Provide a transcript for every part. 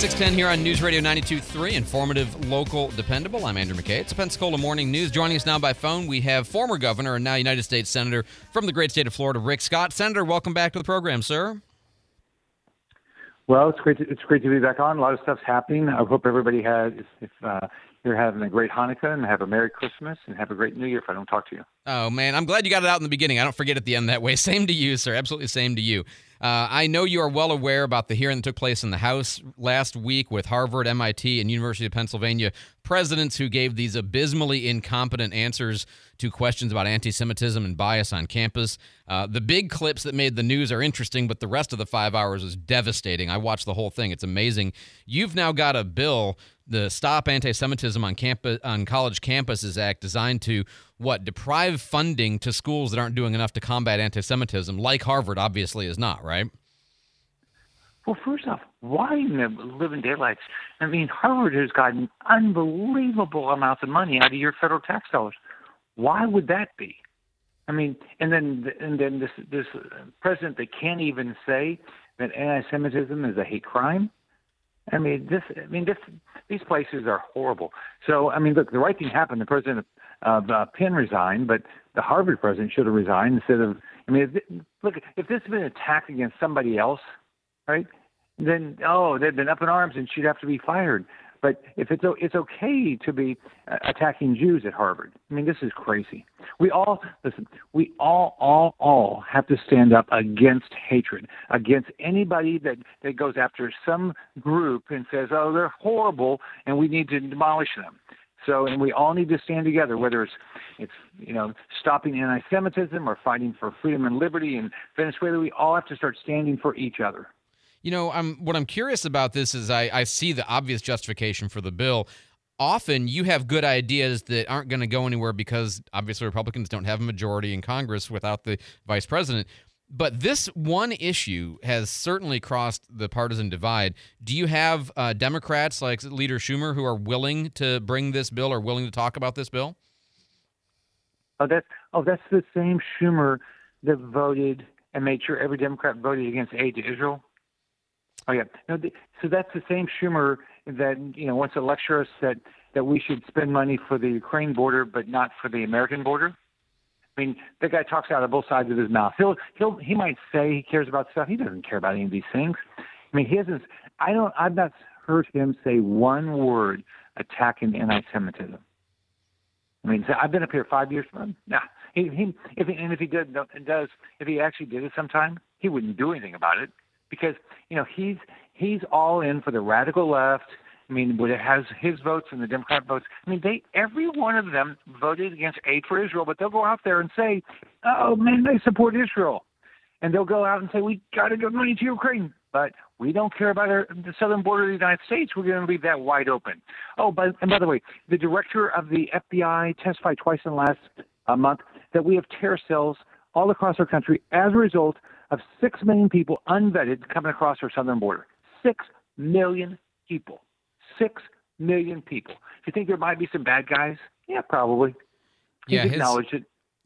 Good morning, 610 here on News Radio 92.3, informative, local, dependable. I'm Andrew McKay. It's a Pensacola Morning News. Joining us now by phone, we have former governor and now United States Senator from the great state of Florida, Rick Scott. Senator, welcome back to the program, sir. Well, it's great. To, it's great to be back on. A lot of stuff's happening. I hope everybody has. If uh, you're having a great Hanukkah and have a Merry Christmas and have a great New Year if I don't talk to you. Oh, man. I'm glad you got it out in the beginning. I don't forget at the end that way. Same to you, sir. Absolutely same to you. Uh, I know you are well aware about the hearing that took place in the House last week with Harvard, MIT, and University of Pennsylvania presidents who gave these abysmally incompetent answers to questions about anti Semitism and bias on campus. Uh, the big clips that made the news are interesting, but the rest of the five hours is devastating. I watched the whole thing. It's amazing. You've now got a bill the Stop Anti-Semitism on campus on College Campuses Act, designed to what deprive funding to schools that aren't doing enough to combat anti-Semitism, like Harvard obviously is not, right? Well, first off, why in the living daylights? I mean, Harvard has gotten unbelievable amounts of money out of your federal tax dollars. Why would that be? I mean, and then and then this this uh, president that can't even say that anti-Semitism is a hate crime. I mean, this. I mean, this. These places are horrible. So, I mean, look, the right thing happened. The president of uh, Penn resigned, but the Harvard president should have resigned instead of. I mean, if, look, if this had been an attack against somebody else, right? Then oh, they'd been up in arms, and she'd have to be fired. But if it's it's okay to be uh, attacking Jews at Harvard, I mean this is crazy. We all listen. We all all all have to stand up against hatred, against anybody that that goes after some group and says, "Oh, they're horrible," and we need to demolish them. So, and we all need to stand together, whether it's it's you know stopping anti-Semitism or fighting for freedom and liberty in Venezuela. We all have to start standing for each other. You know, I'm what I'm curious about this is I, I see the obvious justification for the bill. Often you have good ideas that aren't going to go anywhere because obviously Republicans don't have a majority in Congress without the vice president. But this one issue has certainly crossed the partisan divide. Do you have uh, Democrats like Leader Schumer who are willing to bring this bill or willing to talk about this bill? Oh, that's oh, that's the same Schumer that voted and made sure every Democrat voted against aid to Israel. Oh yeah. No, the, so that's the same Schumer that you know wants to lecture us that that we should spend money for the Ukraine border but not for the American border. I mean, that guy talks out of both sides of his mouth. He'll he'll he might say he cares about stuff. He doesn't care about any of these things. I mean, he hasn't. I don't. I've not heard him say one word attacking anti-Semitism. I mean, so I've been up here five years. Nah, he, he if he, and if he did does if he actually did it sometime, he wouldn't do anything about it because you know he's he's all in for the radical left. I mean, it has his votes and the Democrat votes. I mean, they every one of them voted against aid for Israel, but they'll go out there and say, "Oh man, they support Israel," and they'll go out and say, "We got to give money to Ukraine." But we don't care about our, the southern border of the United States. We're going to leave that wide open. Oh, but and by the way, the director of the FBI testified twice in the last uh, month that we have terror cells all across our country as a result of 6 million people unvetted coming across our southern border. 6 million people. 6 million people. If you think there might be some bad guys, yeah, probably. He's yeah, acknowledged it.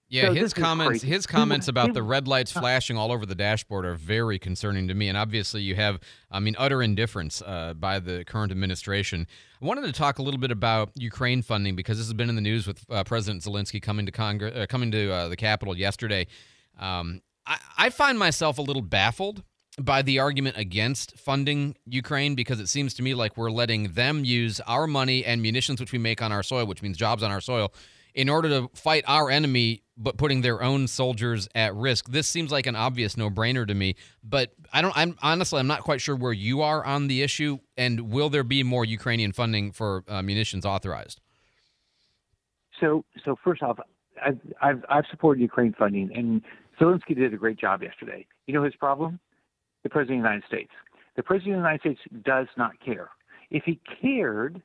Yeah, so his comments his comments about the red lights flashing all over the dashboard are very concerning to me. And obviously, you have, I mean, utter indifference uh, by the current administration. I wanted to talk a little bit about Ukraine funding because this has been in the news with uh, President Zelensky coming to Congress, uh, coming to uh, the Capitol yesterday. Um, I, find myself a little baffled by the argument against funding Ukraine because it seems to me like we're letting them use our money and munitions, which we make on our soil, which means jobs on our soil, in order to fight our enemy, but putting their own soldiers at risk. This seems like an obvious no-brainer to me, but I don't. I'm honestly, I'm not quite sure where you are on the issue, and will there be more Ukrainian funding for uh, munitions authorized? So, so first off, I've, I've I've supported Ukraine funding, and Zelensky did a great job yesterday. You know his problem? The President of the United States. The President of the United States does not care. If he cared,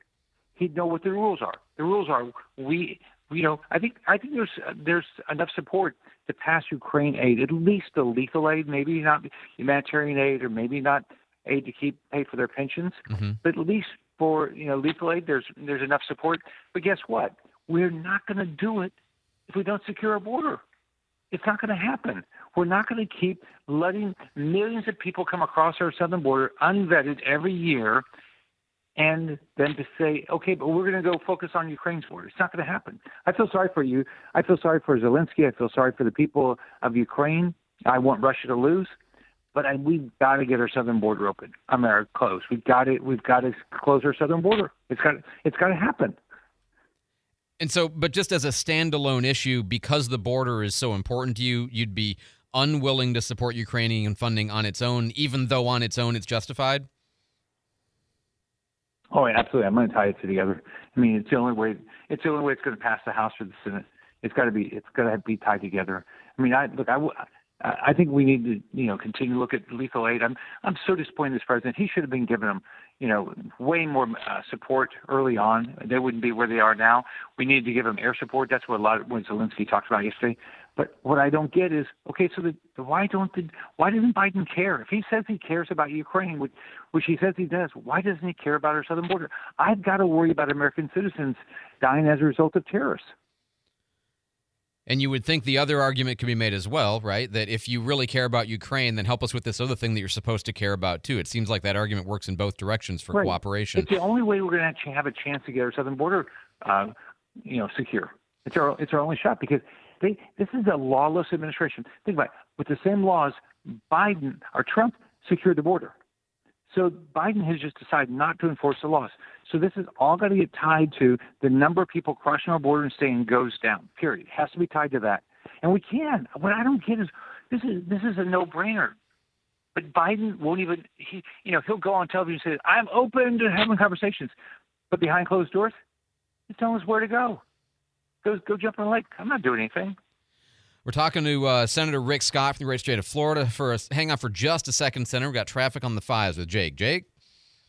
he'd know what the rules are. The rules are we, you know, I think I think there's there's enough support to pass Ukraine aid, at least the lethal aid, maybe not humanitarian aid, or maybe not aid to keep pay for their pensions, mm-hmm. but at least for you know lethal aid, there's there's enough support. But guess what? We're not going to do it if we don't secure a border. It's not going to happen. We're not going to keep letting millions of people come across our southern border unvetted every year and then to say, okay, but we're going to go focus on Ukraine's border. It's not going to happen. I feel sorry for you. I feel sorry for Zelensky. I feel sorry for the people of Ukraine. I want Russia to lose, but I, we've got to get our southern border open. America uh, closed. We've got to. We've got to close our southern border. It's got. It's got to happen. And so, but just as a standalone issue, because the border is so important to you, you'd be unwilling to support Ukrainian funding on its own, even though on its own it's justified. Oh, absolutely. I'm going to tie it together. I mean, it's the only way. It's the only way it's going to pass the House or the Senate. It's got to be. It's got to be tied together. I mean, I look. I, I think we need to, you know, continue to look at lethal aid. I'm, I'm so disappointed in this president. He should have been giving them, you know, way more uh, support early on. They wouldn't be where they are now. We need to give them air support. That's what a lot of what Zelensky talked about yesterday. But what I don't get is, okay, so the, the, why don't the, why doesn't Biden care? If he says he cares about Ukraine, which, which he says he does, why doesn't he care about our southern border? I've got to worry about American citizens dying as a result of terrorists. And you would think the other argument could be made as well, right? That if you really care about Ukraine, then help us with this other thing that you're supposed to care about too. It seems like that argument works in both directions for right. cooperation. It's the only way we're going to have a chance to get our southern border, uh, you know, secure. It's our it's our only shot because they this is a lawless administration. Think about it. With the same laws, Biden or Trump secured the border. So Biden has just decided not to enforce the laws. So this is all going to get tied to the number of people crossing our border and staying goes down. Period. It has to be tied to that. And we can. What I don't get is this is this is a no-brainer. But Biden won't even he you know he'll go on television and say I'm open to having conversations, but behind closed doors, he's telling us where to go. Go go jump in the lake. I'm not doing anything. We're talking to uh, Senator Rick Scott from the great state of Florida. For us, hang on for just a second, Senator. We've got traffic on the fives with Jake. Jake.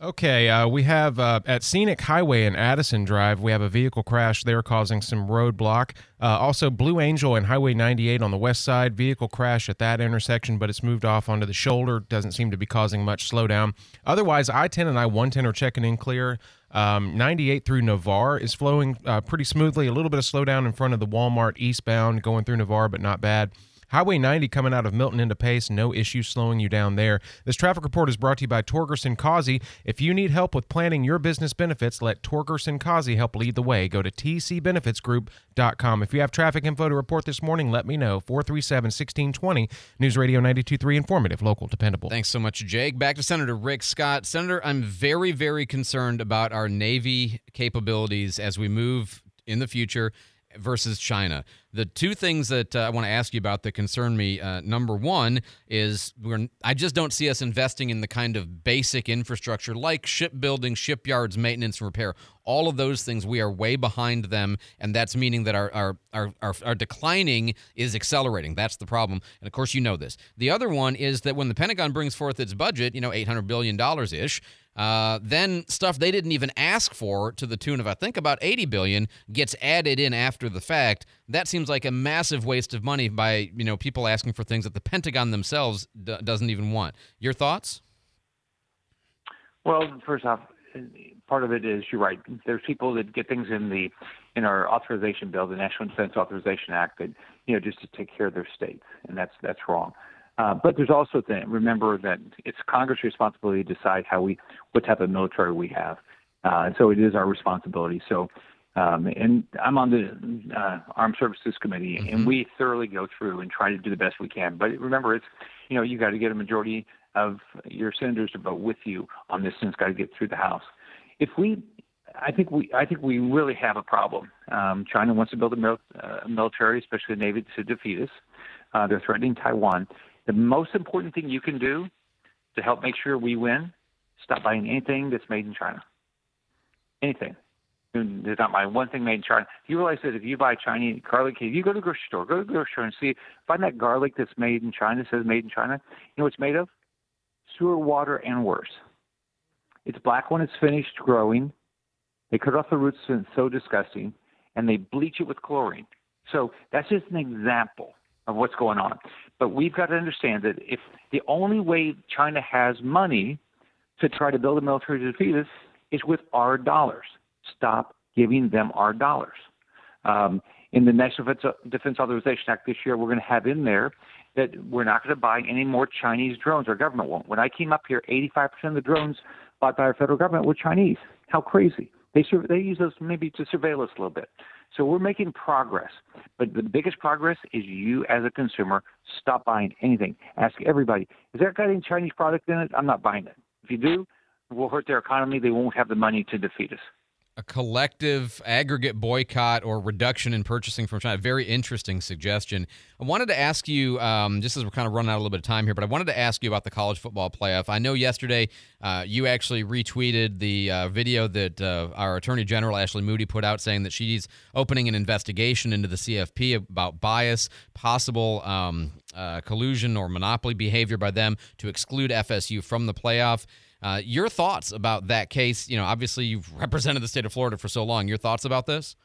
Okay, uh, we have uh, at Scenic Highway in Addison Drive, we have a vehicle crash there causing some roadblock. Uh, also, Blue Angel and Highway 98 on the west side, vehicle crash at that intersection, but it's moved off onto the shoulder. Doesn't seem to be causing much slowdown. Otherwise, I 10 and I 110 are checking in clear. Um, 98 through Navarre is flowing uh, pretty smoothly. A little bit of slowdown in front of the Walmart eastbound going through Navarre, but not bad. Highway 90 coming out of Milton into Pace, no issue slowing you down there. This traffic report is brought to you by Torgerson Causey. If you need help with planning your business benefits, let Torgerson Causey help lead the way. Go to tcbenefitsgroup.com. If you have traffic info to report this morning, let me know. 437 1620, News Radio 923, informative, local, dependable. Thanks so much, Jake. Back to Senator Rick Scott. Senator, I'm very, very concerned about our Navy capabilities as we move in the future versus China. The two things that uh, I want to ask you about that concern me uh, number one is we're, I just don't see us investing in the kind of basic infrastructure like shipbuilding, shipyards, maintenance, and repair. All of those things, we are way behind them, and that's meaning that our, our, our, our, our declining is accelerating. That's the problem. And of course, you know this. The other one is that when the Pentagon brings forth its budget, you know, $800 billion ish, uh, then stuff they didn't even ask for to the tune of I think about 80 billion gets added in after the fact. That seems like a massive waste of money by you know people asking for things that the Pentagon themselves d- doesn't even want. Your thoughts? Well, first off, part of it is you're right. There's people that get things in the in our authorization bill, the National Defense Authorization Act, that you know just to take care of their states, and that's that's wrong. Uh, but there's also thing. Remember that it's Congress' responsibility to decide how we, what type of military we have, uh, and so it is our responsibility. So, um, and I'm on the uh, Armed Services Committee, mm-hmm. and we thoroughly go through and try to do the best we can. But remember, it's you know you got to get a majority of your senators to vote with you on this, and it's got to get through the House. If we I think we I think we really have a problem. Um, China wants to build a mil- uh, military, especially the navy, to defeat us. Uh, they're threatening Taiwan. The most important thing you can do to help make sure we win, stop buying anything that's made in China. Anything. There's not my one thing made in China. You realize that if you buy Chinese garlic, if you go to the grocery store, go to the grocery store and see, find that garlic that's made in China, says made in China. You know what it's made of? Sewer water and worse. It's black when it's finished growing. They cut off the roots and it's so disgusting, and they bleach it with chlorine. So that's just an example of what's going on. But we've got to understand that if the only way China has money to try to build a military to defeat us is with our dollars. Stop giving them our dollars. Um, in the National Defense Authorization Act this year, we're going to have in there that we're not going to buy any more Chinese drones. Our government won't. When I came up here, 85% of the drones bought by our federal government were Chinese. How crazy! They they use us maybe to surveil us a little bit. So we're making progress. But the biggest progress is you as a consumer stop buying anything. Ask everybody, is there got any Chinese product in it? I'm not buying it. If you do, we'll hurt their economy. They won't have the money to defeat us a collective aggregate boycott or reduction in purchasing from China. Very interesting suggestion. I wanted to ask you, um, just as we're kind of running out a little bit of time here, but I wanted to ask you about the college football playoff. I know yesterday uh, you actually retweeted the uh, video that uh, our Attorney General Ashley Moody put out saying that she's opening an investigation into the CFP about bias, possible um, uh, collusion or monopoly behavior by them to exclude FSU from the playoff. Uh, your thoughts about that case? You know, obviously you've represented the state of Florida for so long. Your thoughts about this?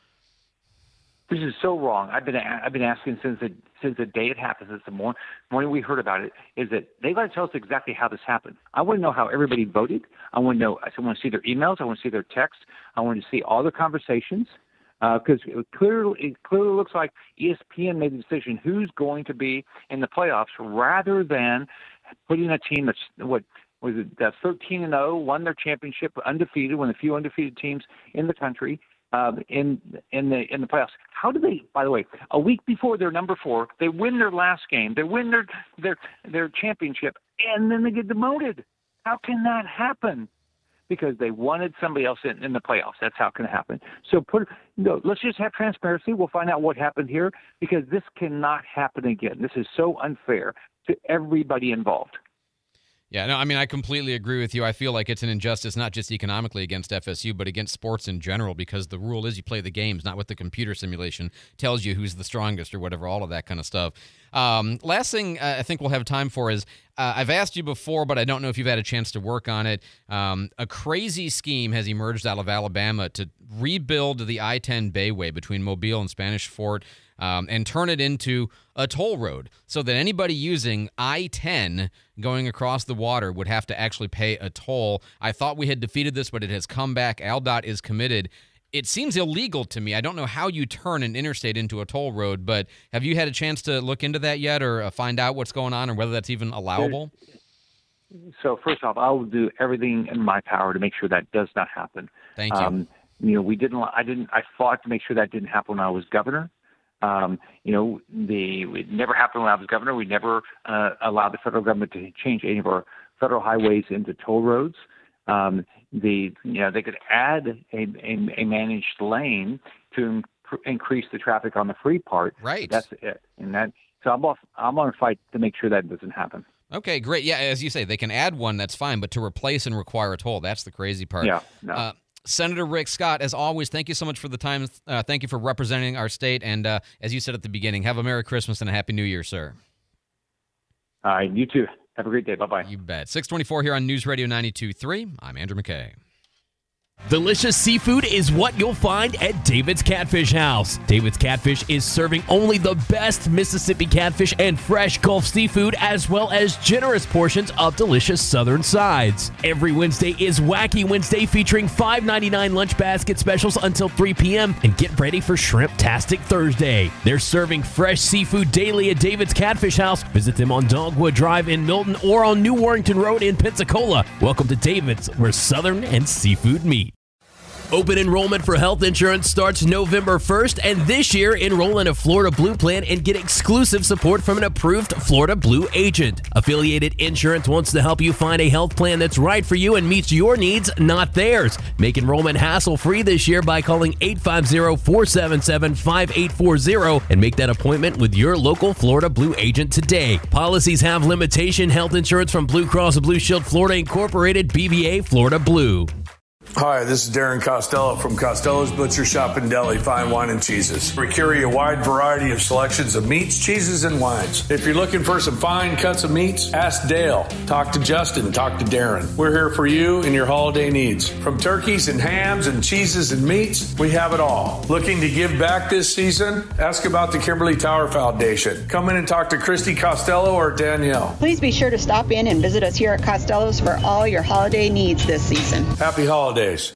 This is so wrong. I've been I've been asking since the since the day it happened, since the morning, morning we heard about it, is that they got to tell us exactly how this happened. I want to know how everybody voted. I want to know. I want to see their emails. I want to see their texts. I want to see all the conversations because uh, it clearly it clearly looks like ESPN made the decision who's going to be in the playoffs rather than putting a team that's what was it uh, 13 and 0, won their championship undefeated, one of the few undefeated teams in the country um, in in the in the playoffs. How do they? By the way, a week before they're number four, they win their last game, they win their their their championship, and then they get demoted. How can that happen? Because they wanted somebody else in, in the playoffs. That's how it can happen. So put no. Let's just have transparency. We'll find out what happened here because this cannot happen again. This is so unfair to everybody involved. Yeah, no, I mean, I completely agree with you. I feel like it's an injustice, not just economically against FSU, but against sports in general, because the rule is you play the games, not what the computer simulation tells you who's the strongest or whatever, all of that kind of stuff. Um, last thing uh, I think we'll have time for is uh, I've asked you before, but I don't know if you've had a chance to work on it. Um, a crazy scheme has emerged out of Alabama to rebuild the I 10 Bayway between Mobile and Spanish Fort um, and turn it into a toll road so that anybody using I 10 going across the water would have to actually pay a toll. I thought we had defeated this, but it has come back. ALDOT is committed. It seems illegal to me. I don't know how you turn an interstate into a toll road, but have you had a chance to look into that yet or uh, find out what's going on or whether that's even allowable? So, first off, I will do everything in my power to make sure that does not happen. Thank you. Um, you know, we didn't. I didn't. I fought to make sure that didn't happen when I was governor. Um, you know, the it never happened when I was governor. We never uh, allowed the federal government to change any of our federal highways into toll roads. Um, the you know they could add a, a, a managed lane to increase the traffic on the free part. Right. That's it. And that so I'm off. I'm on a fight to make sure that doesn't happen. Okay, great. Yeah, as you say, they can add one. That's fine, but to replace and require a toll, that's the crazy part. Yeah. No. Uh, Senator Rick Scott, as always, thank you so much for the time. Uh, thank you for representing our state. And uh, as you said at the beginning, have a Merry Christmas and a Happy New Year, sir. All right, you too. Have a great day. Bye bye. You bet. 624 here on News Radio 92.3. I'm Andrew McKay. Delicious seafood is what you'll find at David's Catfish House. David's Catfish is serving only the best Mississippi catfish and fresh Gulf seafood, as well as generous portions of delicious southern sides. Every Wednesday is Wacky Wednesday featuring $5.99 lunch basket specials until 3 p.m. And get ready for Shrimp-tastic Thursday. They're serving fresh seafood daily at David's Catfish House. Visit them on Dogwood Drive in Milton or on New Warrington Road in Pensacola. Welcome to David's, where southern and seafood meet. Open enrollment for health insurance starts November 1st, and this year, enroll in a Florida Blue plan and get exclusive support from an approved Florida Blue agent. Affiliated Insurance wants to help you find a health plan that's right for you and meets your needs, not theirs. Make enrollment hassle free this year by calling 850 477 5840 and make that appointment with your local Florida Blue agent today. Policies have limitation health insurance from Blue Cross Blue Shield Florida Incorporated, DBA Florida Blue. Hi, this is Darren Costello from Costello's Butcher Shop and Deli, Fine Wine and Cheeses. We carry a wide variety of selections of meats, cheeses, and wines. If you're looking for some fine cuts of meats, ask Dale. Talk to Justin. Talk to Darren. We're here for you and your holiday needs. From turkeys and hams and cheeses and meats, we have it all. Looking to give back this season? Ask about the Kimberly Tower Foundation. Come in and talk to Christy Costello or Danielle. Please be sure to stop in and visit us here at Costello's for all your holiday needs this season. Happy holidays holidays.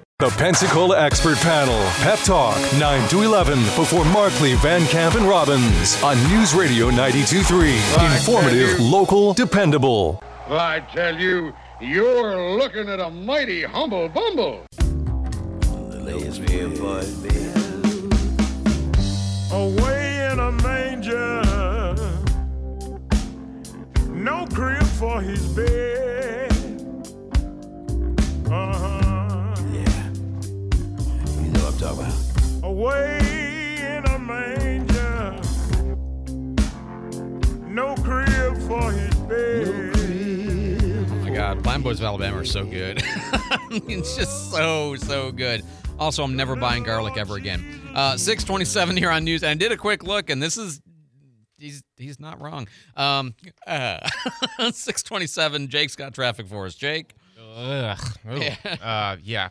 The Pensacola Expert Panel, Pep Talk, 9 to 11, before Markley, Van Camp, and Robbins on News Radio 92.3. Informative, local, dependable. Well, I tell you, you're looking at a mighty humble bumble. Away in a manger, no crib for his bed. Uh You know what I'm talking about. Away in a manger, no crib for his bed. Oh my God, Blind Boys of Alabama are so good. it's just so so good. Also, I'm never buying garlic ever again. Uh, 627 here on news, and I did a quick look, and this is he's he's not wrong. Um, uh, 627. Jake's got traffic for us. Jake. Ugh. Ooh. Uh, yeah.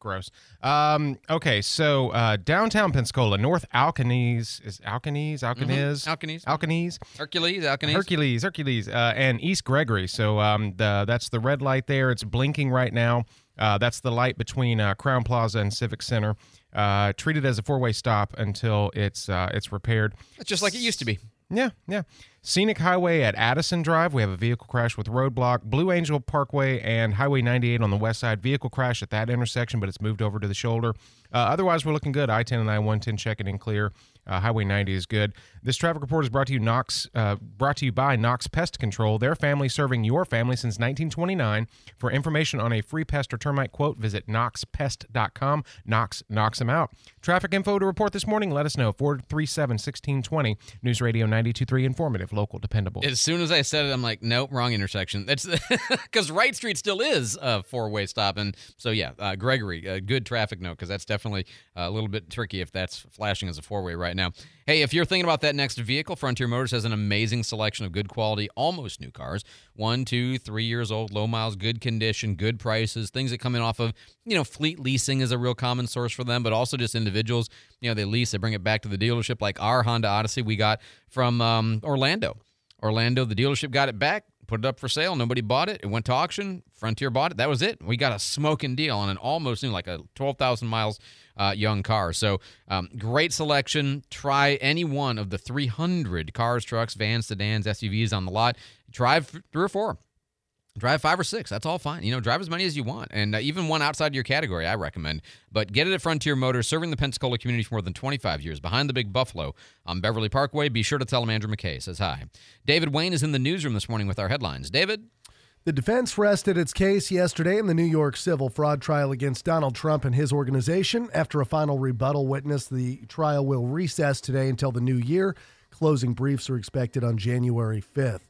Gross. Um, okay, so uh, downtown Pensacola, North Alcaniz is Alcaniz, Alcaniz, Alcaniz. Alcaniz, Hercules, Alcaniz. Hercules, Hercules, uh, and East Gregory. So um, the, that's the red light there. It's blinking right now. Uh, that's the light between uh, Crowne Plaza and Civic Center. Uh, treated as a four-way stop until it's uh, it's repaired. It's just like it used to be. Yeah, yeah. Scenic Highway at Addison Drive, we have a vehicle crash with roadblock. Blue Angel Parkway and Highway 98 on the west side, vehicle crash at that intersection, but it's moved over to the shoulder. Uh, otherwise, we're looking good. I 10 and I 110 checking in clear. Uh, Highway 90 is good. This traffic report is brought to you Knox, uh, brought to you by Knox Pest Control. Their family serving your family since 1929. For information on a free pest or termite quote, visit knoxpest.com. Knox knocks them out. Traffic info to report this morning. Let us know 437 1620. News Radio 923 informative, local, dependable. As soon as I said it, I'm like, nope, wrong intersection. That's because Wright Street still is a four-way stop, and so yeah, uh, Gregory, good traffic note because that's definitely a little bit tricky if that's flashing as a four-way right now. Hey, if you're thinking about that next vehicle, Frontier Motors has an amazing selection of good quality, almost new cars. One, two, three years old, low miles, good condition, good prices, things that come in off of, you know, fleet leasing is a real common source for them, but also just individuals. You know, they lease, they bring it back to the dealership, like our Honda Odyssey we got from um, Orlando. Orlando, the dealership got it back, put it up for sale. Nobody bought it. It went to auction. Frontier bought it. That was it. We got a smoking deal on an almost new, like a 12,000 miles uh, young car. So um, great selection. Try any one of the 300 cars, trucks, vans, sedans, SUVs on the lot. Drive three or four. Drive five or six. That's all fine. You know, drive as many as you want. And uh, even one outside your category, I recommend. But get it at Frontier Motors, serving the Pensacola community for more than 25 years, behind the Big Buffalo on Beverly Parkway. Be sure to tell him Andrew McKay says hi. David Wayne is in the newsroom this morning with our headlines. David? The defense rested its case yesterday in the New York civil fraud trial against Donald Trump and his organization. After a final rebuttal witness, the trial will recess today until the new year. Closing briefs are expected on January 5th.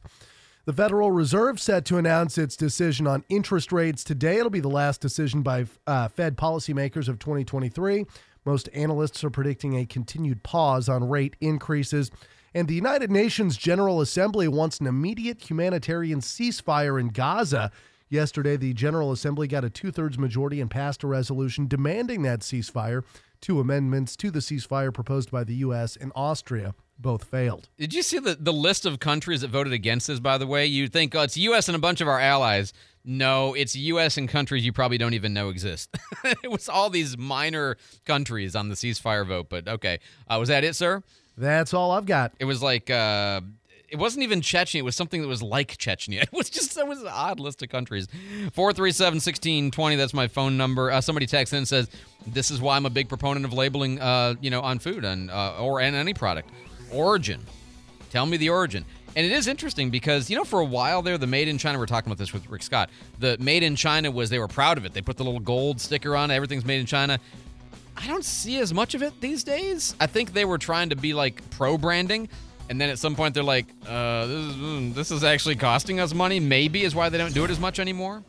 The Federal Reserve set to announce its decision on interest rates today. It'll be the last decision by uh, Fed policymakers of 2023. Most analysts are predicting a continued pause on rate increases. And the United Nations General Assembly wants an immediate humanitarian ceasefire in Gaza. Yesterday, the General Assembly got a two thirds majority and passed a resolution demanding that ceasefire. Two amendments to the ceasefire proposed by the U.S. and Austria both failed. Did you see the, the list of countries that voted against this, by the way? You'd think, oh, it's U.S. and a bunch of our allies. No, it's U.S. and countries you probably don't even know exist. it was all these minor countries on the ceasefire vote, but okay. Uh, was that it, sir? That's all I've got. It was like, uh, it wasn't even Chechnya. It was something that was like Chechnya. It was just, it was an odd list of countries. 437 1620, that's my phone number. Uh, somebody texts in and says, this is why I'm a big proponent of labeling, uh, you know, on food and, uh, or and any product origin. Tell me the origin. And it is interesting because, you know, for a while there, the Made in China, we are talking about this with Rick Scott. The Made in China was, they were proud of it. They put the little gold sticker on everything's made in China. I don't see as much of it these days. I think they were trying to be like pro branding. And then at some point, they're like, uh, this, is, this is actually costing us money. Maybe is why they don't do it as much anymore.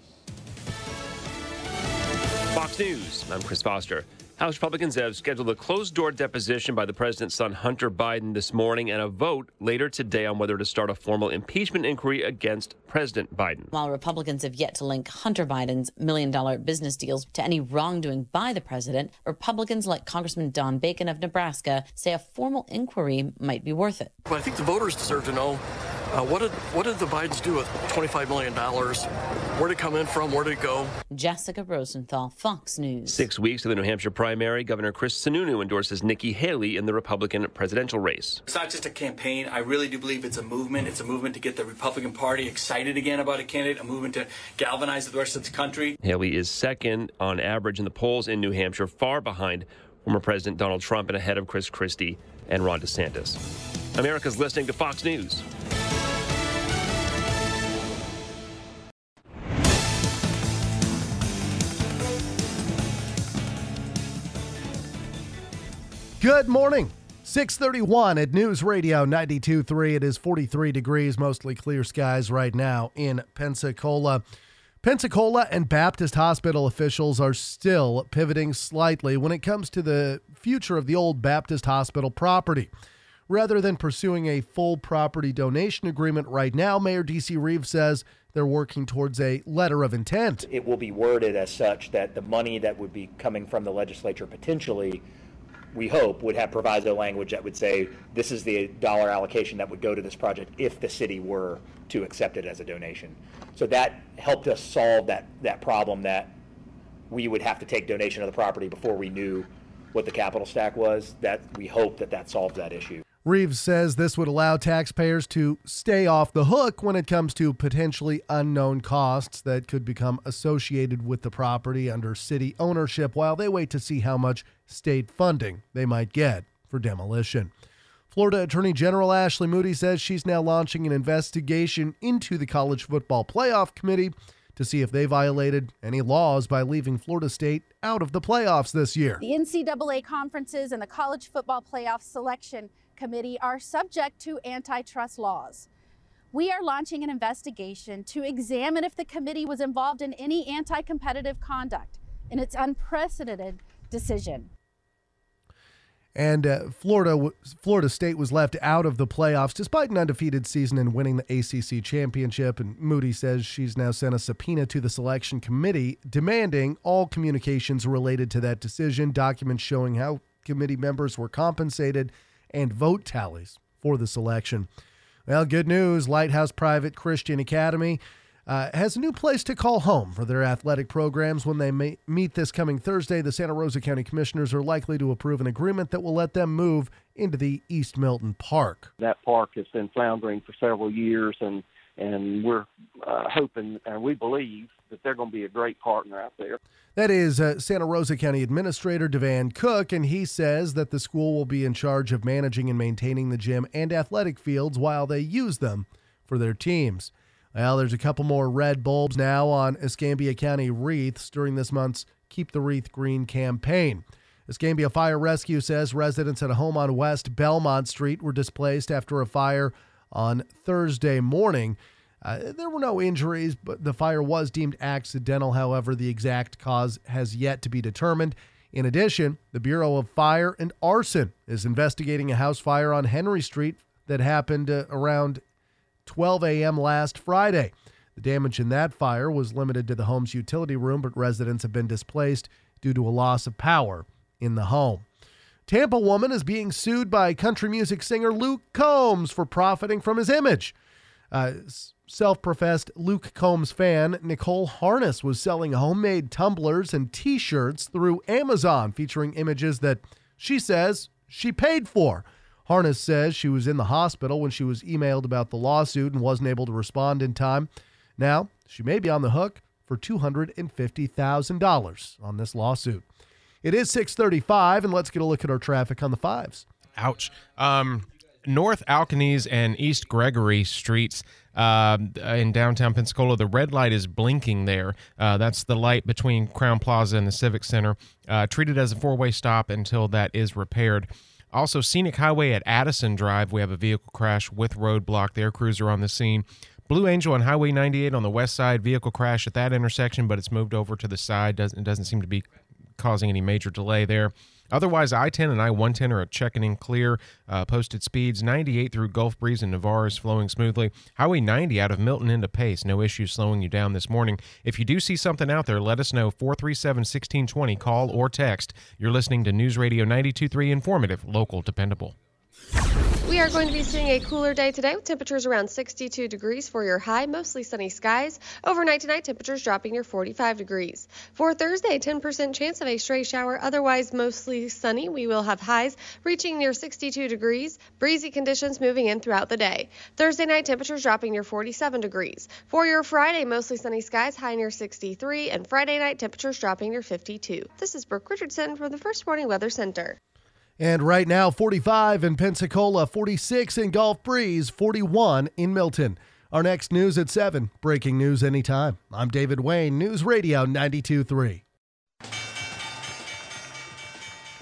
Fox News. I'm Chris Foster. House Republicans have scheduled a closed door deposition by the president's son, Hunter Biden, this morning and a vote later today on whether to start a formal impeachment inquiry against President Biden. While Republicans have yet to link Hunter Biden's million dollar business deals to any wrongdoing by the president, Republicans like Congressman Don Bacon of Nebraska say a formal inquiry might be worth it. Well, I think the voters deserve to know uh, what did what did the Bidens do with $25 million? Where did it come in from? Where did it go? Jessica Rosenthal, Fox News. Six weeks to the New Hampshire primary, Governor Chris Sununu endorses Nikki Haley in the Republican presidential race. It's not just a campaign. I really do believe it's a movement. It's a movement to get the Republican Party excited again about a candidate, a movement to galvanize the rest of the country. Haley is second on average in the polls in New Hampshire, far behind former President Donald Trump and ahead of Chris Christie and Ron DeSantis. America's listening to Fox News. Good morning. 631 at News Radio 92.3. It is 43 degrees, mostly clear skies right now in Pensacola. Pensacola and Baptist Hospital officials are still pivoting slightly when it comes to the future of the old Baptist Hospital property. Rather than pursuing a full property donation agreement right now, Mayor D.C. Reeves says they're working towards a letter of intent. It will be worded as such that the money that would be coming from the legislature potentially we hope, would have proviso language that would say this is the dollar allocation that would go to this project if the city were to accept it as a donation. So that helped us solve that, that problem that we would have to take donation of the property before we knew what the capital stack was. That we hope that that solves that issue. Reeves says this would allow taxpayers to stay off the hook when it comes to potentially unknown costs that could become associated with the property under city ownership while they wait to see how much state funding they might get for demolition. Florida Attorney General Ashley Moody says she's now launching an investigation into the College Football Playoff Committee to see if they violated any laws by leaving Florida State out of the playoffs this year. The NCAA conferences and the College Football Playoff Selection Committee are subject to antitrust laws. We are launching an investigation to examine if the committee was involved in any anti competitive conduct in its unprecedented decision. And uh, Florida, Florida State was left out of the playoffs despite an undefeated season and winning the ACC championship. And Moody says she's now sent a subpoena to the selection committee demanding all communications related to that decision, documents showing how committee members were compensated, and vote tallies for this election. Well, good news Lighthouse Private Christian Academy uh, has a new place to call home for their athletic programs when they meet this coming Thursday. The Santa Rosa County Commissioners are likely to approve an agreement that will let them move into the East Milton Park. That park has been floundering for several years, and and we're uh, hoping and we believe that they're going to be a great partner out there. That is uh, Santa Rosa County Administrator DeVann Cook, and he says that the school will be in charge of managing and maintaining the gym and athletic fields while they use them for their teams. Well, there's a couple more red bulbs now on Escambia County wreaths during this month's Keep the Wreath Green campaign. Escambia Fire Rescue says residents at a home on West Belmont Street were displaced after a fire on Thursday morning. Uh, there were no injuries, but the fire was deemed accidental. However, the exact cause has yet to be determined. In addition, the Bureau of Fire and Arson is investigating a house fire on Henry Street that happened uh, around 12 a.m. last Friday. The damage in that fire was limited to the home's utility room, but residents have been displaced due to a loss of power in the home. Tampa woman is being sued by country music singer Luke Combs for profiting from his image. Uh, Self professed Luke Combs fan Nicole Harness was selling homemade tumblers and t shirts through Amazon featuring images that she says she paid for. Harness says she was in the hospital when she was emailed about the lawsuit and wasn't able to respond in time. Now, she may be on the hook for $250,000 on this lawsuit. It is 635, and let's get a look at our traffic on the fives. Ouch. Um, North Alcaniz and East Gregory streets uh, in downtown Pensacola, the red light is blinking there. Uh, that's the light between Crowne Plaza and the Civic Center. Uh, treated as a four way stop until that is repaired. Also, Scenic Highway at Addison Drive, we have a vehicle crash with roadblock there. Crews are on the scene. Blue Angel on Highway 98 on the west side, vehicle crash at that intersection, but it's moved over to the side. Doesn't doesn't seem to be causing any major delay there. Otherwise, I 10 and I 110 are checking in clear. Uh, posted speeds 98 through Gulf Breeze and Navarre is flowing smoothly. Highway 90 out of Milton into Pace. No issues slowing you down this morning. If you do see something out there, let us know. 437 1620. Call or text. You're listening to News Radio 923 Informative, local, dependable. We are going to be seeing a cooler day today with temperatures around 62 degrees for your high, mostly sunny skies. Overnight tonight, temperatures dropping near 45 degrees. For Thursday, 10% chance of a stray shower, otherwise mostly sunny. We will have highs reaching near 62 degrees, breezy conditions moving in throughout the day. Thursday night, temperatures dropping near 47 degrees. For your Friday, mostly sunny skies, high near 63, and Friday night, temperatures dropping near 52. This is Brooke Richardson from the First Warning Weather Center. And right now, 45 in Pensacola, 46 in Gulf Breeze, 41 in Milton. Our next news at 7. Breaking news anytime. I'm David Wayne, News Radio 923.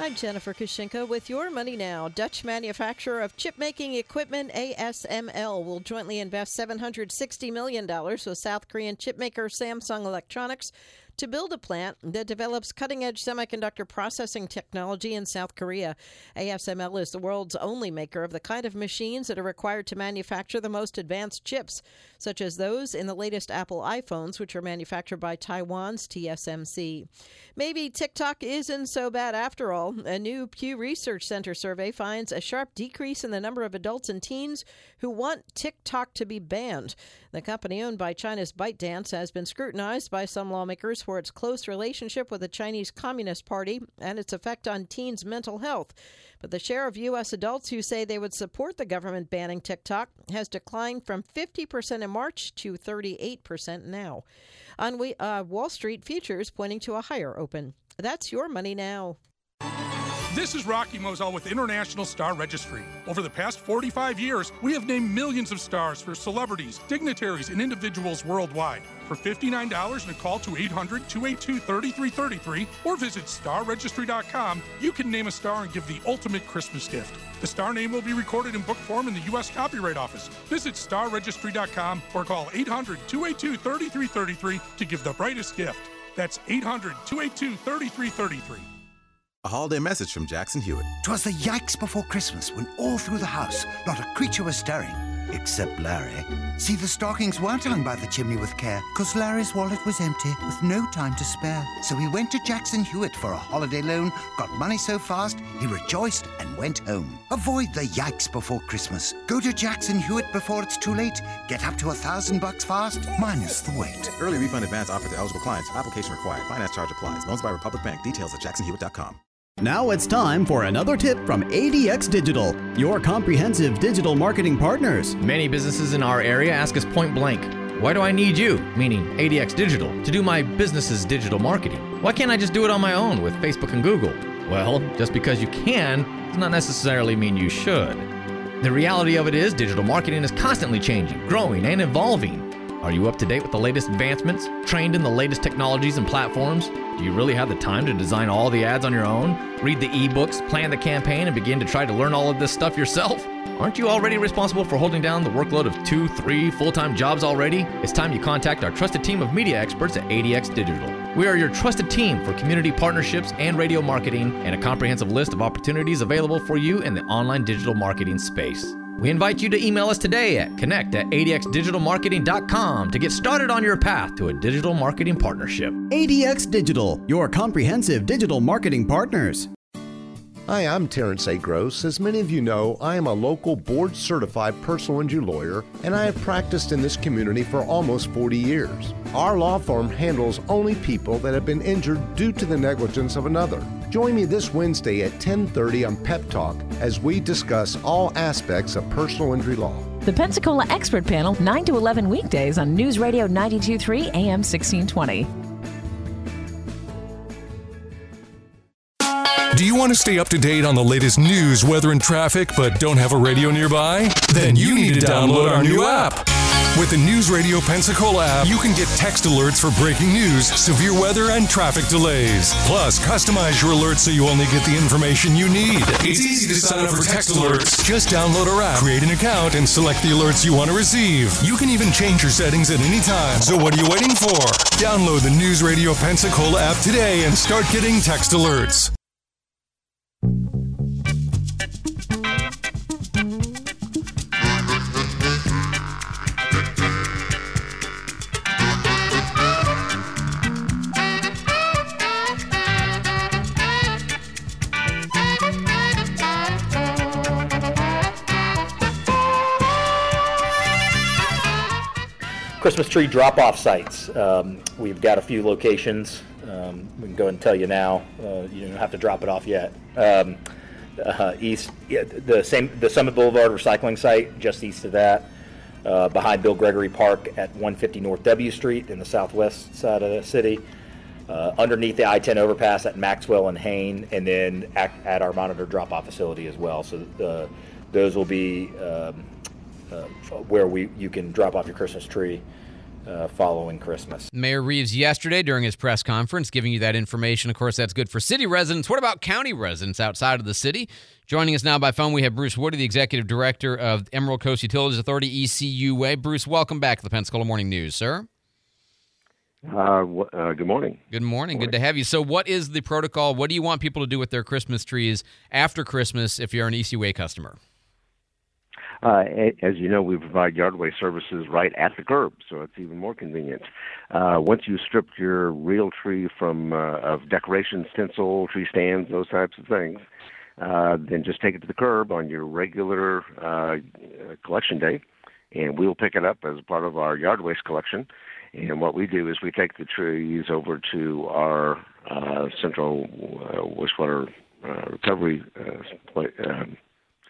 I'm Jennifer Kushinka with your money now. Dutch manufacturer of chip making equipment ASML will jointly invest $760 million with South Korean chipmaker Samsung Electronics to build a plant that develops cutting edge semiconductor processing technology in South Korea. ASML is the world's only maker of the kind of machines that are required to manufacture the most advanced chips, such as those in the latest Apple iPhones, which are manufactured by Taiwan's TSMC. Maybe TikTok isn't so bad after all. A new Pew Research Center survey finds a sharp decrease in the number of adults and teens who want TikTok to be banned. The company owned by China's ByteDance has been scrutinized by some lawmakers for its close relationship with the Chinese Communist Party and its effect on teens' mental health. But the share of U.S. adults who say they would support the government banning TikTok has declined from 50% in March to 38% now. On we, uh, Wall Street, futures pointing to a higher open. That's your money now. This is Rocky Moselle with International Star Registry. Over the past 45 years, we have named millions of stars for celebrities, dignitaries, and individuals worldwide. For $59 and a call to 800 282 3333 or visit starregistry.com, you can name a star and give the ultimate Christmas gift. The star name will be recorded in book form in the U.S. Copyright Office. Visit starregistry.com or call 800 282 3333 to give the brightest gift. That's 800 282 3333. A holiday message from Jackson Hewitt. Twas the yikes before Christmas when all through the house not a creature was stirring, except Larry. See, the stockings weren't hung by the chimney with care, cause Larry's wallet was empty with no time to spare. So he went to Jackson Hewitt for a holiday loan, got money so fast, he rejoiced and went home. Avoid the yikes before Christmas. Go to Jackson Hewitt before it's too late. Get up to a thousand bucks fast, minus the wait. Early refund advance offered to eligible clients. Application required. Finance charge applies. Loans by Republic Bank. Details at jacksonhewitt.com. Now it's time for another tip from ADX Digital, your comprehensive digital marketing partners. Many businesses in our area ask us point blank, why do I need you, meaning ADX Digital, to do my business's digital marketing? Why can't I just do it on my own with Facebook and Google? Well, just because you can does not necessarily mean you should. The reality of it is, digital marketing is constantly changing, growing, and evolving. Are you up to date with the latest advancements? Trained in the latest technologies and platforms? Do you really have the time to design all the ads on your own? Read the ebooks, plan the campaign, and begin to try to learn all of this stuff yourself? Aren't you already responsible for holding down the workload of two, three full time jobs already? It's time you contact our trusted team of media experts at ADX Digital. We are your trusted team for community partnerships and radio marketing, and a comprehensive list of opportunities available for you in the online digital marketing space. We invite you to email us today at connect at adxdigitalmarketing.com to get started on your path to a digital marketing partnership. ADX Digital, your comprehensive digital marketing partners. Hi, I'm Terrence A. Gross. As many of you know, I am a local board certified personal injury lawyer, and I have practiced in this community for almost 40 years. Our law firm handles only people that have been injured due to the negligence of another. Join me this Wednesday at 10:30 on Pep Talk as we discuss all aspects of personal injury law. The Pensacola Expert Panel, 9 to 11 weekdays on News Radio 923 AM 1620. Do you want to stay up to date on the latest news, weather, and traffic, but don't have a radio nearby? Then you need to download our new app. With the News Radio Pensacola app, you can get text alerts for breaking news, severe weather, and traffic delays. Plus, customize your alerts so you only get the information you need. It's easy to sign up for text alerts. Just download our app, create an account, and select the alerts you want to receive. You can even change your settings at any time. So what are you waiting for? Download the News Radio Pensacola app today and start getting text alerts. Christmas tree drop-off sites. Um, we've got a few locations. Um, we can go and tell you now. Uh, you don't have to drop it off yet. Um, uh, east, yeah, the same, the Summit Boulevard recycling site, just east of that, uh, behind Bill Gregory Park at 150 North W Street in the southwest side of the city. Uh, underneath the I-10 overpass at Maxwell and Hain, and then at, at our monitor drop-off facility as well. So uh, those will be um, uh, where we you can drop off your Christmas tree uh, following Christmas. Mayor Reeves yesterday during his press conference giving you that information. Of course, that's good for city residents. What about county residents outside of the city? Joining us now by phone, we have Bruce Woody, the executive director of Emerald Coast Utilities Authority, ECUA. Bruce, welcome back to the Pensacola Morning News, sir. Uh, uh, good morning. Good morning. Good to have you. So, what is the protocol? What do you want people to do with their Christmas trees after Christmas if you're an ECUA customer? Uh, as you know, we provide yardway services right at the curb, so it's even more convenient. Uh, once you strip your real tree from uh, of decoration, stencil, tree stands, those types of things, uh, then just take it to the curb on your regular uh, collection day, and we'll pick it up as part of our yard waste collection. And what we do is we take the trees over to our uh, central uh, wastewater uh, recovery uh, um,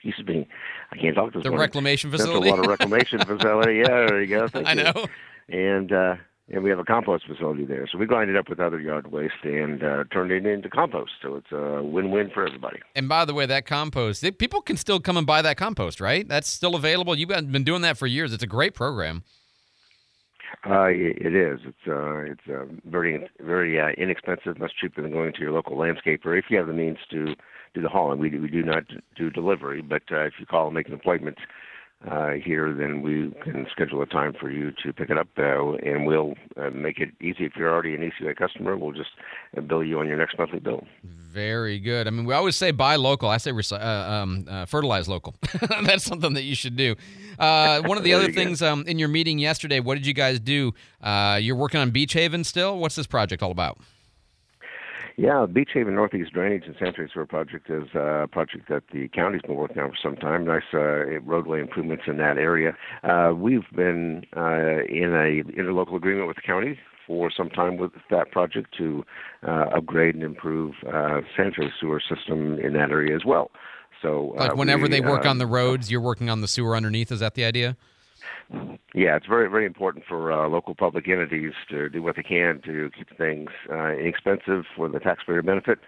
excuse me, I can't talk this the morning. reclamation Central facility. Water Reclamation Facility. Yeah, there you go. Thank I you. know. And uh, and we have a compost facility there, so we grind it up with other yard waste and uh, turn it into compost. So it's a win-win for everybody. And by the way, that compost, people can still come and buy that compost, right? That's still available. You've been doing that for years. It's a great program. Uh, it, is. It's uh, it's uh, very very uh, inexpensive, much cheaper than going to your local landscaper if you have the means to do the hauling. We do, we do not do delivery, but uh, if you call and make an appointment uh, here, then we can schedule a time for you to pick it up, uh, and we'll uh, make it easy. If you're already an ECUA customer, we'll just uh, bill you on your next monthly bill. Very good. I mean, we always say buy local. I say uh, um, uh, fertilize local. That's something that you should do. Uh, one of the other things um, in your meeting yesterday, what did you guys do? Uh, you're working on Beach Haven still. What's this project all about? Yeah, Beach Haven Northeast Drainage and Sanitary Sewer Project is uh, a project that the county's been working on for some time. Nice uh, roadway improvements in that area. Uh, we've been uh, in a interlocal agreement with the county for some time with that project to uh, upgrade and improve uh, sanitary sewer system in that area as well. So Like uh, whenever we, they work uh, on the roads, you're working on the sewer underneath. Is that the idea? Yeah, it's very, very important for uh, local public entities to do what they can to keep things uh, inexpensive for the taxpayer benefit.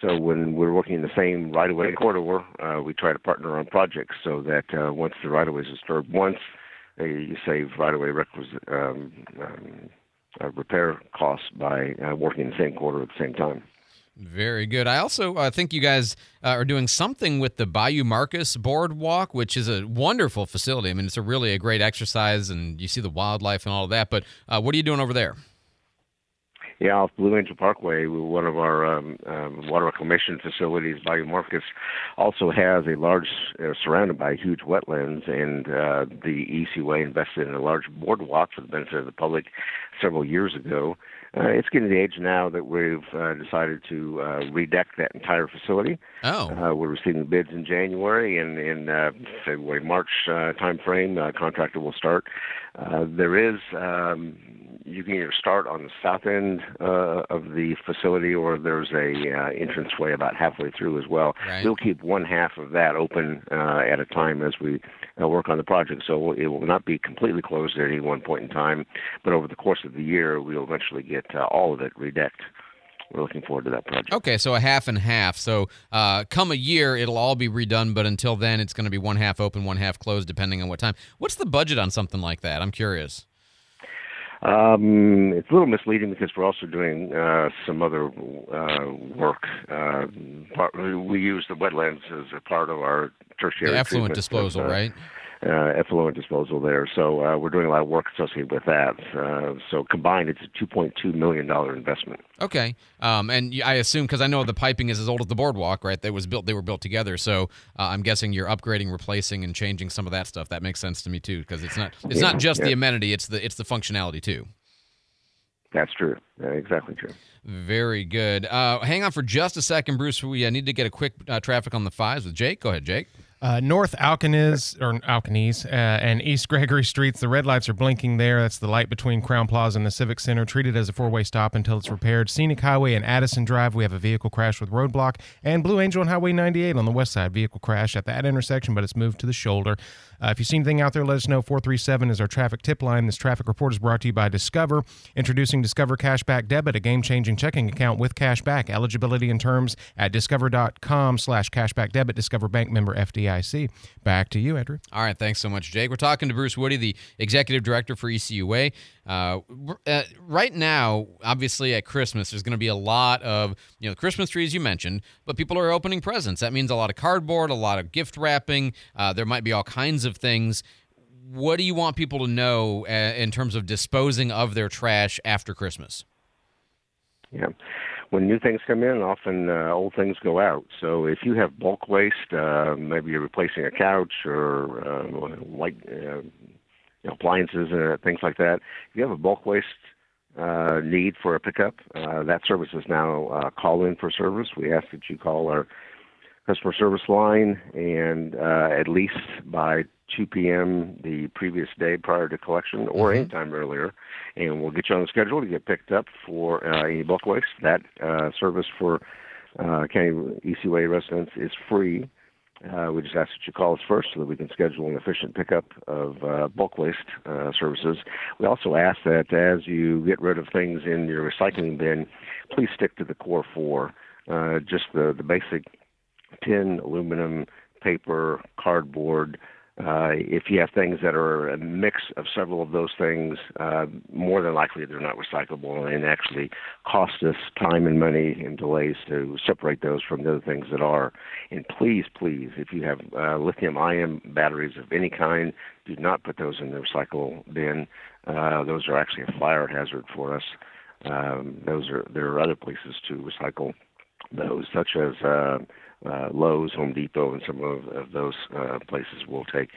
So when we're working in the same right-of-way corridor, uh, we try to partner on projects so that uh, once the right-of-way is disturbed once, uh, you save right-of-way requisite, um, um, uh, repair costs by uh, working in the same corridor at the same time. Very good. I also uh, think you guys uh, are doing something with the Bayou Marcus Boardwalk, which is a wonderful facility. I mean, it's a really a great exercise, and you see the wildlife and all of that. But uh, what are you doing over there? Yeah, off Blue Angel Parkway, one of our um, um, water reclamation facilities, Bayou Marcus, also has a large, uh, surrounded by huge wetlands, and uh, the ECUA invested in a large boardwalk for the benefit of the public several years ago. Uh, it's getting to the age now that we've uh, decided to uh, redeck that entire facility. Oh. Uh, we're receiving bids in January, and in uh, February, March uh, timeframe, uh, contractor will start. Uh, there is um, you can either start on the south end uh, of the facility, or there's a uh, entranceway about halfway through as well. Right. We'll keep one half of that open uh, at a time as we uh, work on the project, so it will not be completely closed at any one point in time. But over the course of the year, we'll eventually get uh, all of it redecked. we're looking forward to that project. Okay, so a half and half. So uh, come a year, it'll all be redone, but until then, it's going to be one half open, one half closed, depending on what time. What's the budget on something like that? I'm curious. Um, it's a little misleading because we're also doing uh, some other uh, work. Uh, part, we use the wetlands as a part of our tertiary the effluent disposal, uh, right? Uh, effluent disposal there. So uh, we're doing a lot of work associated with that. Uh, so combined, it's a 2.2 million dollar investment. Okay, um, and I assume because I know the piping is as old as the boardwalk, right? That was built; they were built together. So uh, I'm guessing you're upgrading, replacing, and changing some of that stuff. That makes sense to me too, because it's not it's Yeah, not just the amenity; it's the it's the functionality too. That's true. Uh, exactly true. Very good. Uh, hang on for just a second, Bruce. We uh, need to get a quick uh, traffic on the fives with Jake. Go ahead, Jake. Uh, North Alcaniz or Alcaniz uh, and East Gregory Streets, the red lights are blinking there. That's the light between Crowne Plaza and the Civic Center, treated as a four-way stop until it's repaired. Scenic Highway and Addison Drive, we have a vehicle crash with roadblock, and Blue Angel and Highway 98 on the west side, vehicle crash at that intersection, but it's moved to the shoulder. Uh, if you see anything out there, let us know. 437 is our traffic tip line. This traffic report is brought to you by Discover. Introducing Discover Cashback Debit, a game-changing checking account with cash back. Eligibility and terms at discover.com slash cashback debit. Discover Bank member FDIC. Back to you, Andrew. All right, thanks so much, Jake. We're talking to Bruce Woody, the executive director for ECUA. Uh, uh, right now, obviously at Christmas, there's going to be a lot of you know Christmas trees you mentioned, but people are opening presents. That means a lot of cardboard, a lot of gift wrapping. Uh, there might be all kinds of things. What do you want people to know uh, in terms of disposing of their trash after Christmas? Yeah. When new things come in, often uh, old things go out. So if you have bulk waste, uh, maybe you're replacing a couch or uh, light uh, you know, appliances and uh, things like that. If you have a bulk waste uh, need for a pickup, uh, that service is now uh, call in for service. We ask that you call our customer service line and uh, at least by 2 p.m. the previous day prior to collection or Mm-hmm. anytime earlier, and we'll get you on the schedule to get picked up for uh, any bulk waste. That uh, service for uh, county ECUA residents is free. Uh, we just ask that you call us first so that we can schedule an efficient pickup of uh, bulk waste uh, services. We also ask that as you get rid of things in your recycling bin, please stick to the core four, uh, just the, the basic tin, aluminum, paper, cardboard. Uh, if you have things that are a mix of several of those things, uh, more than likely they're not recyclable and actually cost us time and money and delays to separate those from the other things that are. And please, please, if you have uh, lithium-ion batteries of any kind, do not put those in the recycle bin. Uh, those are actually a fire hazard for us. Um, those are there are other places to recycle those, such as uh, uh, Lowe's, Home Depot, and some of, of those uh, places will take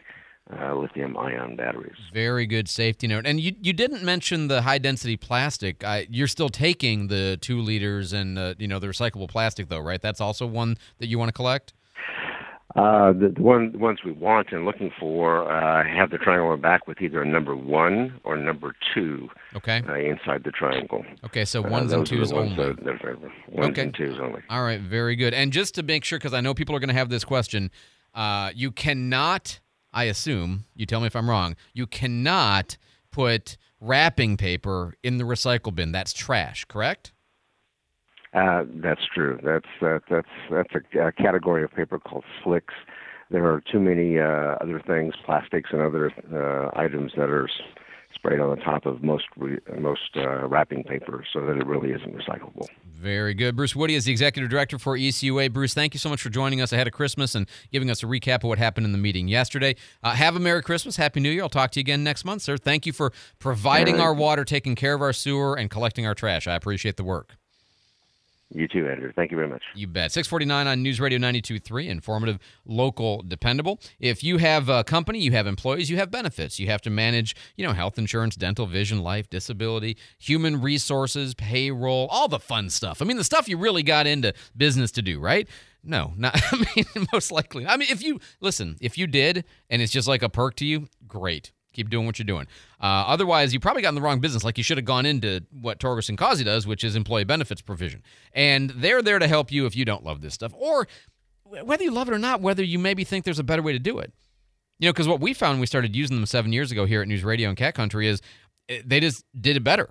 uh, lithium ion batteries. Very good safety note. And you you didn't mention the high density plastic. I, you're still taking the two liters and uh, you know the recyclable plastic though, right? That's also one that you want to collect. Uh, the, the one the ones we want and looking for uh, have the triangle on back with either a number one or number two Okay. uh, inside the triangle. Okay, so Uh, ones and those are the twos ones only. that- that ones Okay. and twos only. All right, very good. And just to make sure, because I know people are going to have this question, uh, you cannot, I assume, you tell me if I'm wrong, you cannot put wrapping paper in the recycle bin. That's trash, correct? Uh, that's true. That's uh, that's that's a, a category of paper called slicks. There are too many uh, other things, plastics and other uh, items that are sprayed on the top of most re- most uh, wrapping paper, so that it really isn't recyclable. Very good. Bruce Woody is the executive director for ECUA. Bruce, thank you so much for joining us ahead of Christmas and giving us a recap of what happened in the meeting yesterday. Uh, have a Merry Christmas. Happy New Year. I'll talk to you again next month, sir. Thank you for providing All right. our water, taking care of our sewer, and collecting our trash. I appreciate the work. You too, Andrew. Thank you very much. You bet. 649 on News Radio 92.3, informative, local, dependable. If you have a company, you have employees, you have benefits. You have to manage, you know, health insurance, dental, vision, life, disability, human resources, payroll, all the fun stuff. I mean, the stuff you really got into business to do, right? No, not, I mean, most likely. I mean, if you, listen, if you did and it's just like a perk to you, great. Keep doing what you're doing. Uh, otherwise, you probably got in the wrong business. Like you should have gone into what Torgerson Causey does, which is employee benefits provision. And they're there to help you if you don't love this stuff, or whether you love it or not, whether you maybe think there's a better way to do it. You know, because what we found when we started using them seven years ago here at News Radio and Cat Country is eh, they just did it better.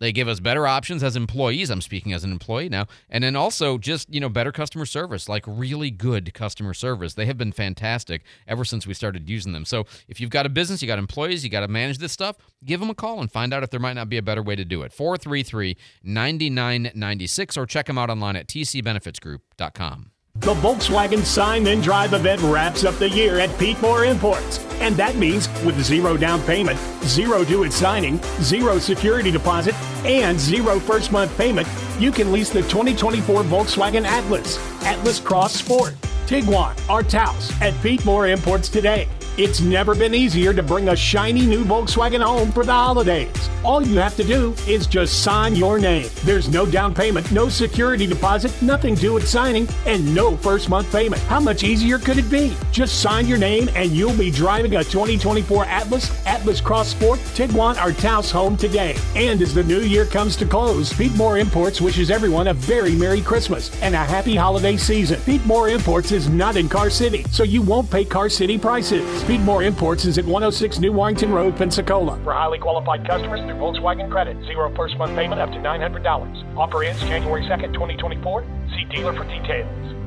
They give us better options as employees. I'm speaking as an employee now. And then also just, you know, better customer service, like really good customer service. They have been fantastic ever since we started using them. So if you've got a business, you got employees, you got to manage this stuff, give them a call and find out if there might not be a better way to do it. 433 9996 or check them out online at tcbenefitsgroup.com. The Volkswagen Sign and Drive event wraps up the year at Pete Moore Imports. And that means with zero down payment, zero due at signing, zero security deposit, and zero first month payment, you can lease the 2024 Volkswagen Atlas, Atlas Cross Sport, Tiguan, or Taos at Pete Moore Imports today. It's never been easier to bring a shiny new Volkswagen home for the holidays. All you have to do is just sign your name. There's no down payment, no security deposit, nothing due at signing, and no first month payment. How much easier could it be? Just sign your name and you'll be driving a 2024 Atlas, Atlas Cross Sport, Tiguan, or Taos home today. And as the new year comes to close, Pete Moore Imports wishes everyone a very Merry Christmas and a happy holiday season. Pete Moore Imports is not in Car City, so you won't pay Car City prices. Pete Moore Imports is at 106 New Warrington Road, Pensacola. For highly qualified customers through Volkswagen Credit, zero first month payment up to $900. Offer ends January 2nd, 2024. See dealer for details.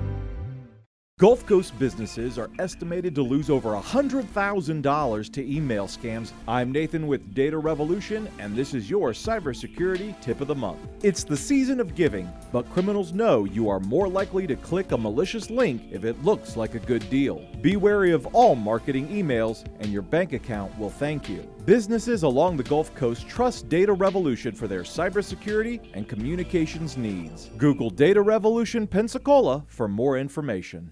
Gulf Coast businesses are estimated to lose over $100,000 to email scams. I'm Nathan with Data Revolution, and this is your cybersecurity tip of the month. It's the season of giving, but criminals know you are more likely to click a malicious link if it looks like a good deal. Be wary of all marketing emails, and your bank account will thank you. Businesses along the Gulf Coast trust Data Revolution for their cybersecurity and communications needs. Google Data Revolution Pensacola for more information.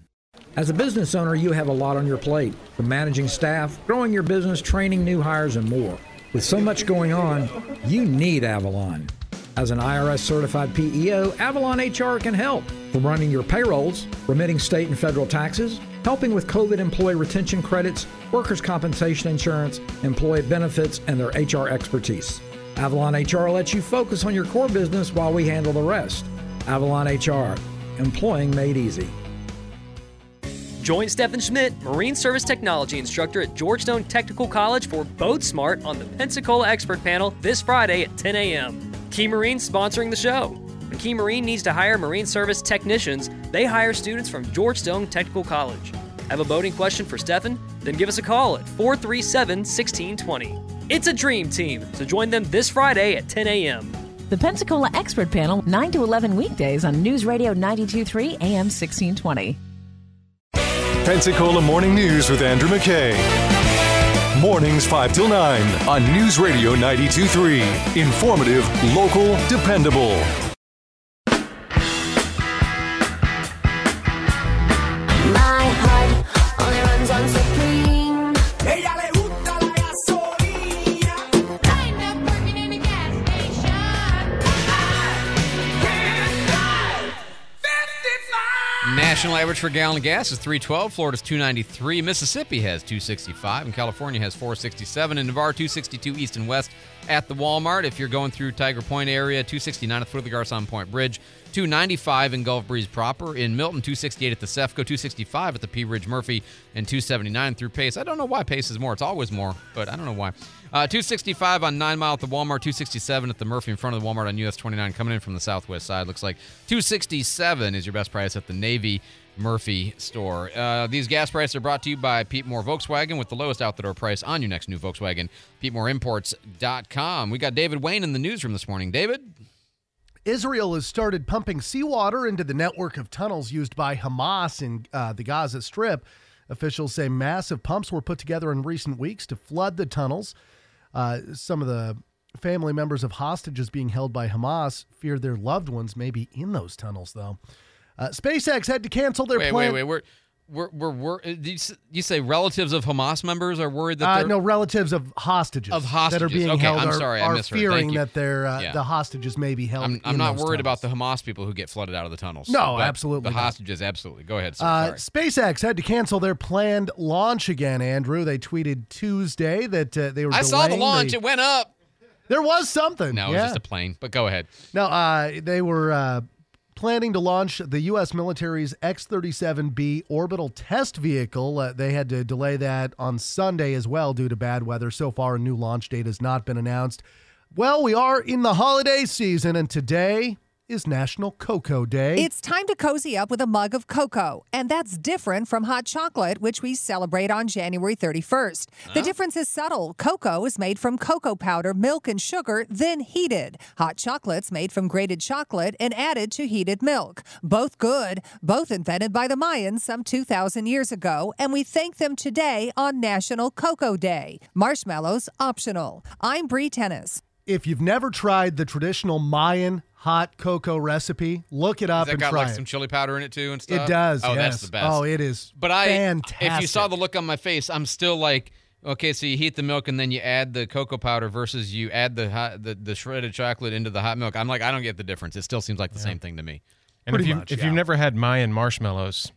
As a business owner, you have a lot on your plate from managing staff, growing your business, training new hires, and more. With so much going on, you need Avalon. As an IRS certified PEO, Avalon HR can help from running your payrolls, remitting state and federal taxes, helping with COVID employee retention credits, workers' compensation insurance, employee benefits, and their HR expertise. Avalon HR lets you focus on your core business while we handle the rest. Avalon HR, employing made easy. Join Stephen Schmidt, Marine Service Technology instructor at George Stone Technical College for Boat Smart on the Pensacola Expert Panel this Friday at 10 a.m. Key Marine sponsoring the show. When Key Marine needs to hire Marine Service technicians, they hire students from George Stone Technical College. Have a boating question for Stephen? Then give us a call at 437 1620. It's a dream team, so join them this Friday at 10 a.m. The Pensacola Expert Panel, 9 to 11 weekdays on News Radio 923 AM 1620. Pensacola Morning News with Andrew McKay. Mornings 5 till 9 on News Radio 923. Informative, local, dependable. National average for gallon of gas is 312. Florida's 293. Mississippi has 265. And California has 467. And Navarre 262 east and west at the Walmart. If you're going through Tiger Point area, 269 at the foot of the Garcon Point Bridge. 295 in Gulf Breeze proper. In Milton, 268 at the Cefco, 265 at the Pea Ridge Murphy, and 279 through Pace. I don't know why Pace is more. It's always more, but I don't know why. Uh, 265 on 9 Mile at the Walmart, 267 at the Murphy in front of the Walmart on US 29 coming in from the southwest side. Looks like 267 is your best price at the Navy Murphy store. Uh, these gas prices are brought to you by Pete Moore Volkswagen with the lowest out the door price on your next new Volkswagen. PeteMooreImports.com. We got David Wayne in the newsroom this morning. David? Israel has started pumping seawater into the network of tunnels used by Hamas in uh, the Gaza Strip. Officials say massive pumps were put together in recent weeks to flood the tunnels. Uh, some of the family members of hostages being held by Hamas fear their loved ones may be in those tunnels, though. Uh, SpaceX had to cancel their wait, plan. wait, wait. We're we're we're, we're uh, you, you say relatives of Hamas members are worried that Uh, no, relatives of hostages, Of hostages that are being Okay, held I'm are, sorry, I are misheard. fearing that they're, uh, Yeah. the hostages may be held. I'm, I'm not worried tunnels. about the Hamas people who get flooded out of the tunnels. No, absolutely The not. hostages, absolutely. Go ahead. Sir. Uh. SpaceX had to cancel their planned launch again, Andrew. They tweeted Tuesday that uh, they were. I saw the launch. It went up. There was something. No, it was just a plane. But go ahead. No, uh, they were uh, planning to launch the U.S. military's X 37B orbital test vehicle. Uh, they had to delay that on Sunday as well due to bad weather. So far, a new launch date has not been announced. Well, we are in the holiday season, and today is National Cocoa Day. It's time to cozy up with a mug of cocoa, and that's different from hot chocolate, which we celebrate on January 31st. The difference is subtle. Cocoa is made from cocoa powder, milk, and sugar, then heated. Hot chocolate's made from grated chocolate and added to heated milk. Both good, both invented by the Mayans some 2,000 years ago, and we thank them today on National Cocoa Day. Marshmallows optional. I'm Bree Tennis. If you've never tried the traditional Mayan hot cocoa recipe, look it up Has that and got try like it. some chili powder in it too and stuff? It does. Oh, yes. that's the best. Oh, it is. But I, fantastic. if you saw the look on my face, I'm still like, okay, so you heat the milk and then you add the cocoa powder versus you add the hot, the, the shredded chocolate into the hot milk. I'm like, I don't get the difference. It still seems like the same thing to me. And if, you, if you've never had Mayan marshmallows, pr-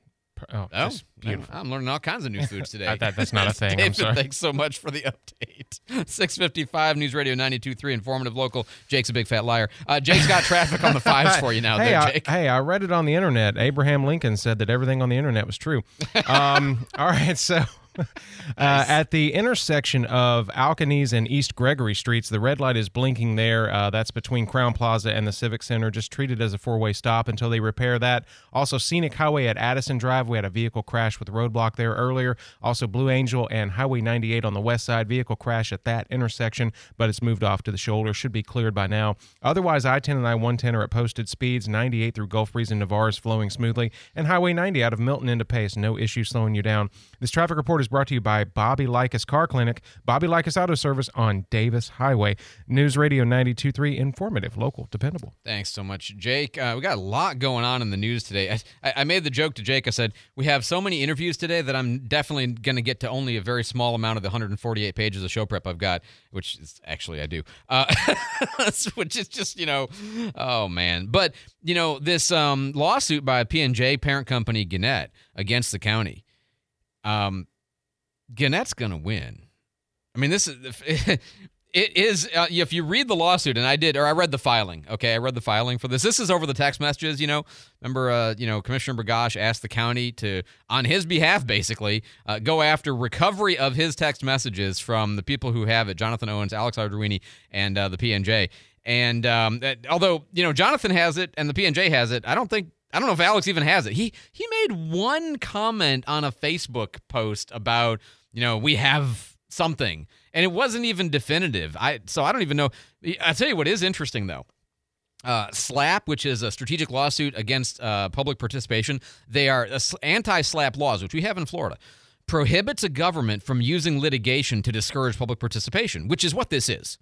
oh, Oh, beautiful. I'm learning all kinds of new foods today. That- that's not a thing, I'm David, sorry. thanks so much for the update. 655 News Radio 92.3, informative, local. Jake's a big fat liar. Uh, Jake's got traffic on the fives for you now, hey, there, I, hey, I read it on the internet. Abraham Lincoln said that everything on the internet was true. Um, all right, so uh, at the intersection of Alcaniz and East Gregory Streets, the red light is blinking there. Uh, that's between Crowne Plaza and the Civic Center. Just treat it as a four-way stop until they repair that. Also, Scenic Highway at Addison Drive. We had a vehicle crash with roadblock there earlier. Also, Blue Angel and Highway 98 on the west side. Vehicle crash at that intersection, but it's moved off to the shoulder. Should be cleared by now. Otherwise, I-10 and I-110 are at posted speeds. 98 through Gulf Breeze and Navarre is flowing smoothly. And Highway 90 out of Milton into Pace. No issue slowing you down. This traffic report is brought to you by Bobby Likis Car Clinic, Bobby Likis Auto Service on Davis Highway. News Radio 92.3, informative, local, dependable. Thanks so much, Jake. Uh, we got a lot going on in the news today. I, I made the joke to Jake. I said we have so many interviews today that I'm definitely going to get to only a very small amount of the 148 pages of show prep I've got, which is actually I do. Uh, which is just you know, oh man. But you know this um, lawsuit by P and J parent company Gannett against the county. Um, Gannett's going to win. I mean, this is it is uh, if you read the lawsuit, and I did, or I read the filing. Okay, I read the filing for this. This is over the text messages. You know, remember, uh, you know, Commissioner Bergosh asked the county to, on his behalf, basically, uh, go after recovery of his text messages from the people who have it: Jonathan Owens, Alex Arduini, and uh, the PNJ. And um, that- although you know Jonathan has it and the PNJ has it, I don't think I don't know if Alex even has it. He he made one comment on a Facebook post about you know we have something, and it wasn't even definitive. I so I don't even know. I tell you what is interesting though. Uh, SLAPP, which is a strategic lawsuit against uh, public participation, they are uh, anti-SLAPP laws, which we have in Florida, prohibits a government from using litigation to discourage public participation, which is what this is.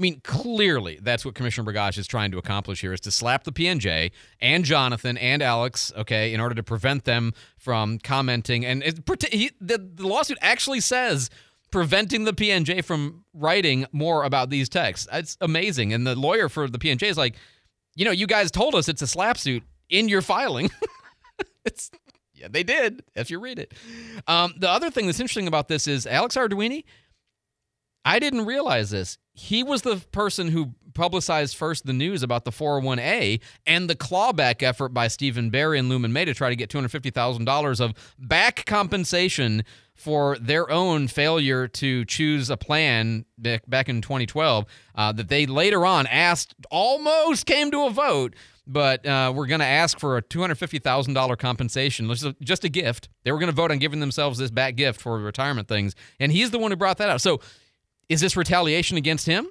I mean, clearly, that's what Commissioner Bergosh is trying to accomplish here: is to slap the PNJ and Jonathan and Alex, okay, in order to prevent them from commenting. And it, he, the, the lawsuit actually says preventing the PNJ from writing more about these texts. It's amazing. And the lawyer for the PNJ is like, you know, you guys told us it's a slap suit in your filing. it's yeah, they did. If you read it. Um, the other thing that's interesting about this is Alex Arduini. I didn't realize this. He was the person who publicized first the news about the 401a and the clawback effort by Steven Barry and Lumon May to try to get $250,000 of back compensation for their own failure to choose a plan back in 2012 uh, that they later on asked, almost came to a vote, but uh, we're going to ask for a $250,000 compensation, which is just a gift. They were going to vote on giving themselves this back gift for retirement things, and he's the one who brought that up. So is this retaliation against him?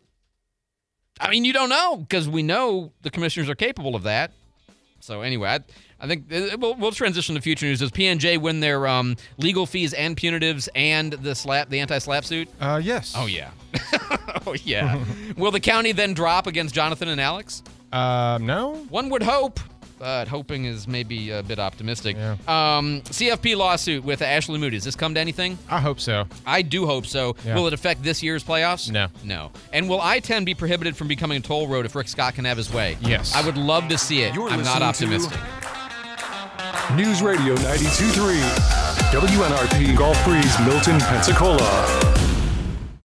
I mean, you don't know because we know the commissioners are capable of that. So anyway, I, I think uh, we'll, we'll transition to future news. Does PNJ win their um, legal fees and punitives and the slap, the anti-slap suit? Uh, yes. Oh yeah. oh yeah. Will the county then drop against Jonathan and Alex? Um, no. One would hope, but hoping is maybe a bit optimistic. Um, CFP lawsuit with Ashley Moody. Does this come to anything? I hope so. I do hope so. Yeah. Will it affect this year's playoffs? No. No. And will I-10 be prohibited from becoming a toll road if Rick Scott can have his way? Yes. I would love to see it. You're I'm not optimistic. News Radio 92.3 WNRP Gulf Breeze, Milton, Pensacola.